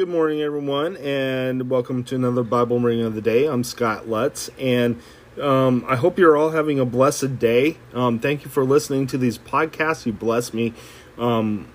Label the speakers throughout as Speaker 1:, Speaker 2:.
Speaker 1: Good morning, everyone, and welcome to another Bible reading of the day. I'm Scott Lutz, and um, I hope you're all having a blessed day. Um, thank you for listening to these podcasts. You bless me. Um,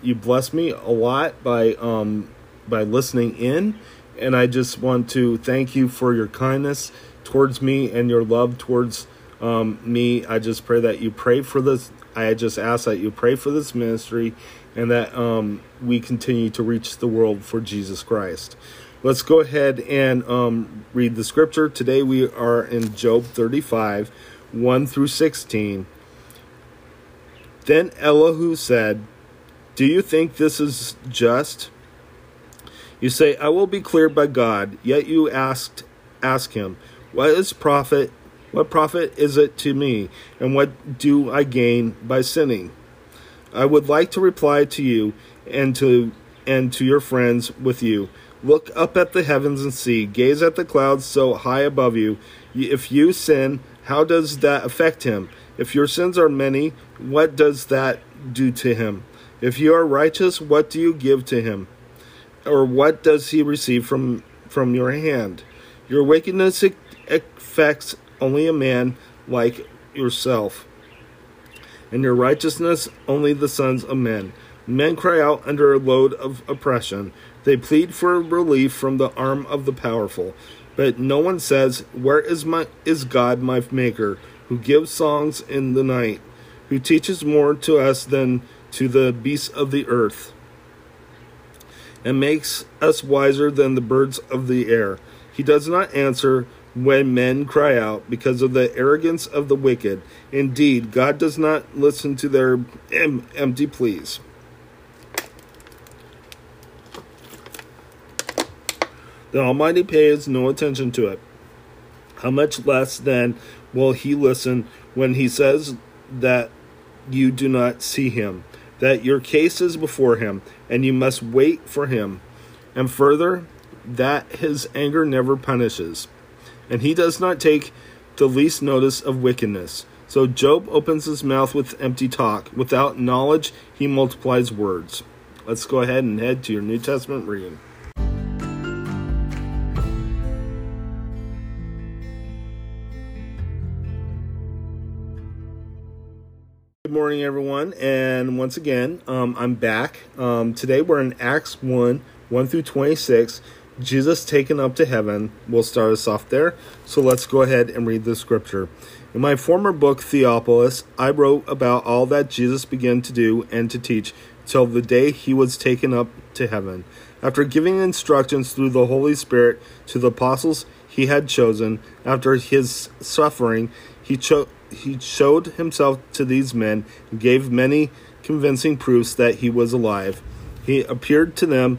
Speaker 1: you bless me a lot by um, by listening in, and I just want to thank you for your kindness towards me and your love towards um, me. I just pray that you pray for this. I just ask that you pray for this ministry and that um, we continue to reach the world for Jesus Christ. Let's go ahead and um, read the scripture. Today we are in Job 35, 1 through 16. Then Elihu said, Do you think this is just? You say, I will be cleared by God, yet you asked ask him, What is profit? What profit is it to me, and what do I gain by sinning? I would like to reply to you and to and to your friends with you. Look up at the heavens and see. Gaze at the clouds so high above you. If you sin, how does that affect him? If your sins are many, what does that do to him? If you are righteous, what do you give to him? Or what does he receive from from your hand? Your wickedness affects only a man like yourself and your righteousness only the sons of men. Men cry out under a load of oppression. They plead for relief from the arm of the powerful. But no one says, Where is my is God my maker, who gives songs in the night, who teaches more to us than to the beasts of the earth, and makes us wiser than the birds of the air. He does not answer when men cry out because of the arrogance of the wicked. Indeed, God does not listen to their em- empty pleas. The Almighty pays no attention to it. How much less then will He listen when He says that you do not see Him, that your case is before Him, and you must wait for Him, and further, that His anger never punishes and he does not take the least notice of wickedness. So Job opens his mouth with empty talk. Without knowledge, he multiplies words. Let's go ahead and head to your New Testament reading. Good morning, everyone, and once again, um, I'm back. Um, today we're in Acts 1 1 through 26, Jesus taken up to heaven will start us off there. So let's go ahead and read the scripture. In my former book, Theophilus, I wrote about all that Jesus began to do and to teach till the day he was taken up to heaven. After giving instructions through the Holy Spirit to the apostles he had chosen, after his suffering, he, cho- he showed himself to these men and gave many convincing proofs that he was alive. He appeared to them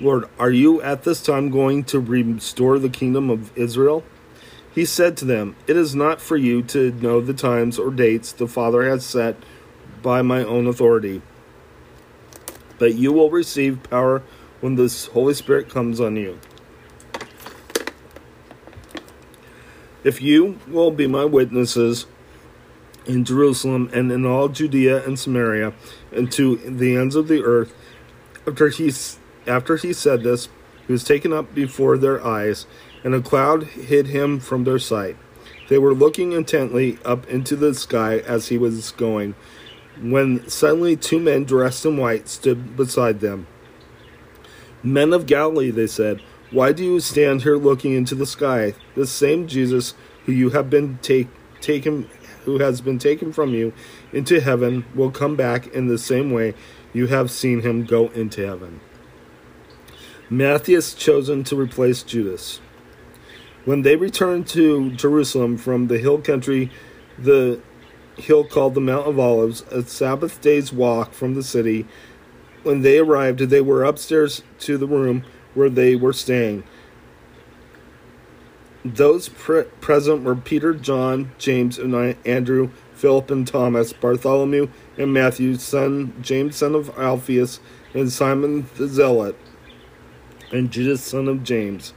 Speaker 1: Lord, are you at this time going to restore the kingdom of Israel? He said to them, It is not for you to know the times or dates the Father has set by my own authority, but you will receive power when the Holy Spirit comes on you. If you will be my witnesses in Jerusalem and in all Judea and Samaria and to the ends of the earth, after he after he said this, he was taken up before their eyes, and a cloud hid him from their sight. They were looking intently up into the sky as he was going, when suddenly two men dressed in white stood beside them. Men of Galilee, they said, why do you stand here looking into the sky? This same Jesus who you have been take, taken who has been taken from you into heaven will come back in the same way you have seen him go into heaven. Matthias chosen to replace Judas. When they returned to Jerusalem from the hill country, the hill called the Mount of Olives, a Sabbath day's walk from the city, when they arrived, they were upstairs to the room where they were staying. Those pre- present were Peter, John, James, and Andrew, Philip, and Thomas, Bartholomew, and Matthew, son James, son of Alphaeus, and Simon the Zealot, and Judas, son of James.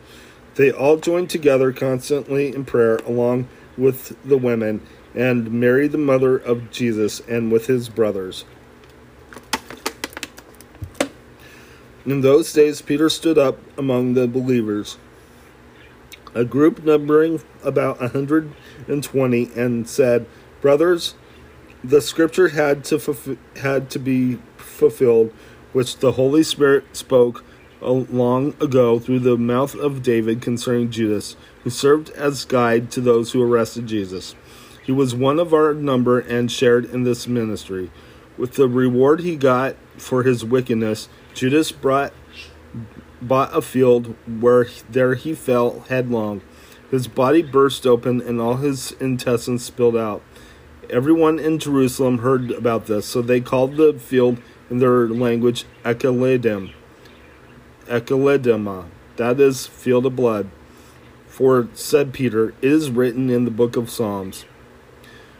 Speaker 1: They all joined together constantly in prayer, along with the women, and Mary, the mother of Jesus, and with his brothers. In those days, Peter stood up among the believers, a group numbering about a 120, and said, Brothers, the scripture had to, fulf- had to be fulfilled, which the Holy Spirit spoke long ago through the mouth of David concerning Judas, who served as guide to those who arrested Jesus. He was one of our number and shared in this ministry. With the reward he got for his wickedness, Judas brought, bought a field where there he fell headlong. His body burst open and all his intestines spilled out. Everyone in Jerusalem heard about this, so they called the field in their language Ekaledim. Ekeledema, that is, field of blood. For, said Peter, it is written in the book of Psalms,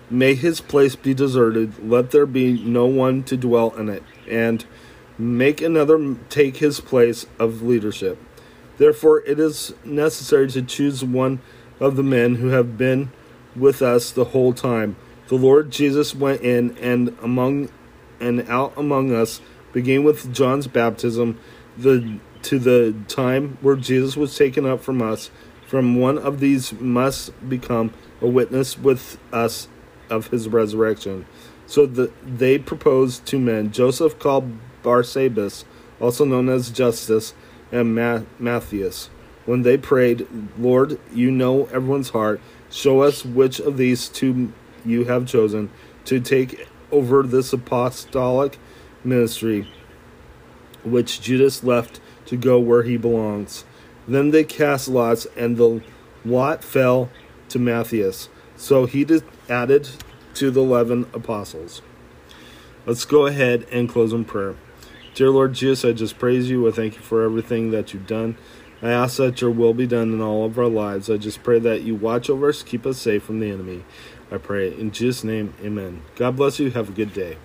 Speaker 1: May his place be deserted, let there be no one to dwell in it, and make another take his place of leadership. Therefore, it is necessary to choose one of the men who have been with us the whole time. The Lord Jesus went in and among and out among us, beginning with John's baptism, the to the time where Jesus was taken up from us. From one of these must become a witness with us of his resurrection. So the, they proposed two men, Joseph called Barsabbas, also known as Justus, and Ma- Matthias. When they prayed, Lord, you know everyone's heart. Show us which of these two you have chosen to take over this apostolic ministry, which Judas left to go where he belongs. Then they cast lots, and the lot fell to Matthias. So he added to the eleven apostles. Let's go ahead and close in prayer. Dear Lord Jesus, I just praise you. I thank you for everything that you've done. I ask that your will be done in all of our lives. I just pray that you watch over us, keep us safe from the enemy. I pray in Jesus' name, amen. God bless you. Have a good day.